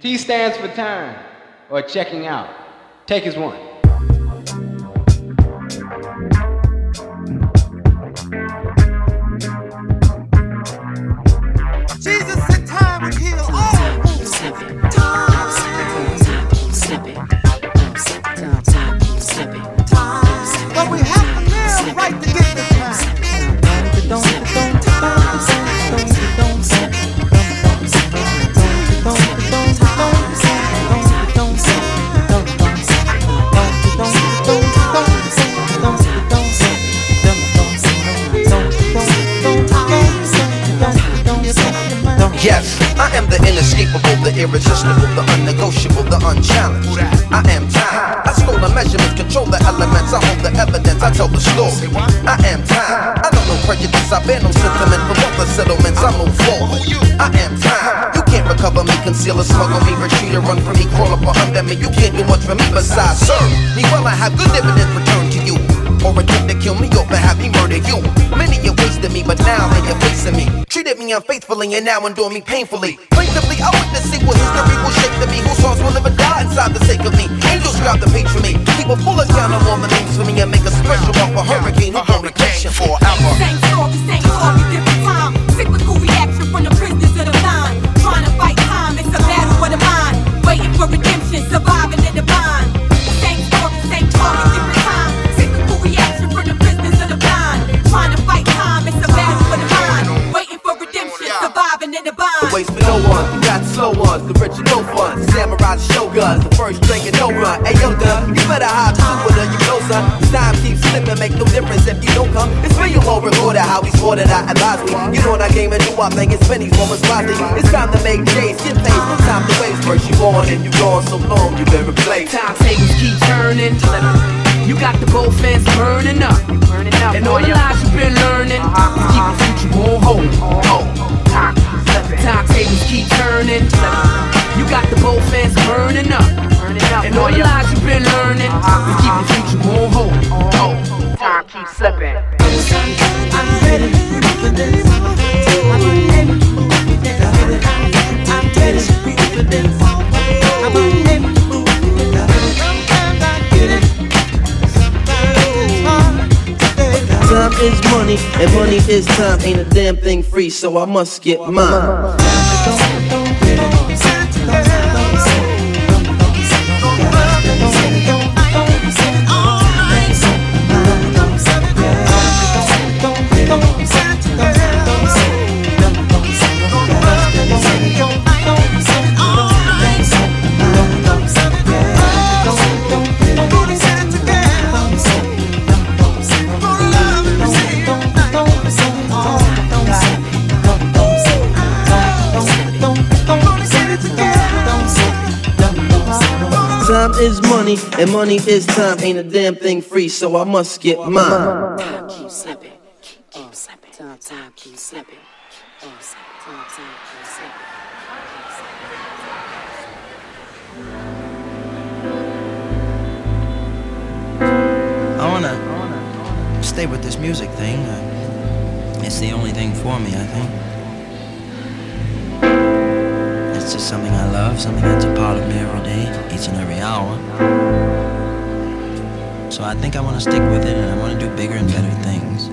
T stands for time or checking out. Take as one. I am the inescapable, the irresistible, the unnegotiable, the unchallenged. I am time. I stole the measurements, control the elements. I hold the evidence, I tell the story. I am time. I know no prejudice, I bear no sentiment from other settlements. I move forward. I am time. You can't recover me, conceal or smuggle me, retreat or run from me, crawl up or under me. You can't do much for me besides serve me. Well, I have good dividends returned to you. Or attempt to kill me, or have me murder you. Many have facing me. Treated me unfaithfully and now endure me painfully. Plaintively, I witness see what history will shape to me. Whose hearts will never die inside the sake of me. Angels grab the page for me. Keep a full account of all the names for me and make a special off a hurricane who gon' vacation forever. Same got the slow ones, the rich and no fun. Samurai the shoguns, the first drink and no run. Hey yo, done, you better hop to with her, you know, son. Time keeps slipping, make no difference if you don't come. It's me you won't record it, how we scored it, I advise me. You know I came and do I think it's pennies, more wisely. It's time to make J's, get paid, no time to waste. First you on and you gone so long, you been replaced. Timetables keep turning. You got the both fans burning up. Burning up and all the lies you've been learning. Uh-huh, uh-huh. Keep the the lies you've been learning. Keep the future on hold. Time keeps slipping. I'm ready for this. I'm ready to move with this. I'm ready to be with this. I'm ready to this. Sometimes I get it. Sometimes it's hard to. Time is money, and money is time. Ain't a damn thing free, so I must get mine. Is money, and money is time. Ain't a damn thing free, so I must get mine. keep slipping. Keep, keep slipping. Time, time, slipping. Keep slipping. Time, time, slipping. I wanna stay with this music thing. It's the only thing for me, I think. It's just something I love, something that's a part of me every day, each and every hour. So I think I wanna stick with it and I wanna do bigger and better things.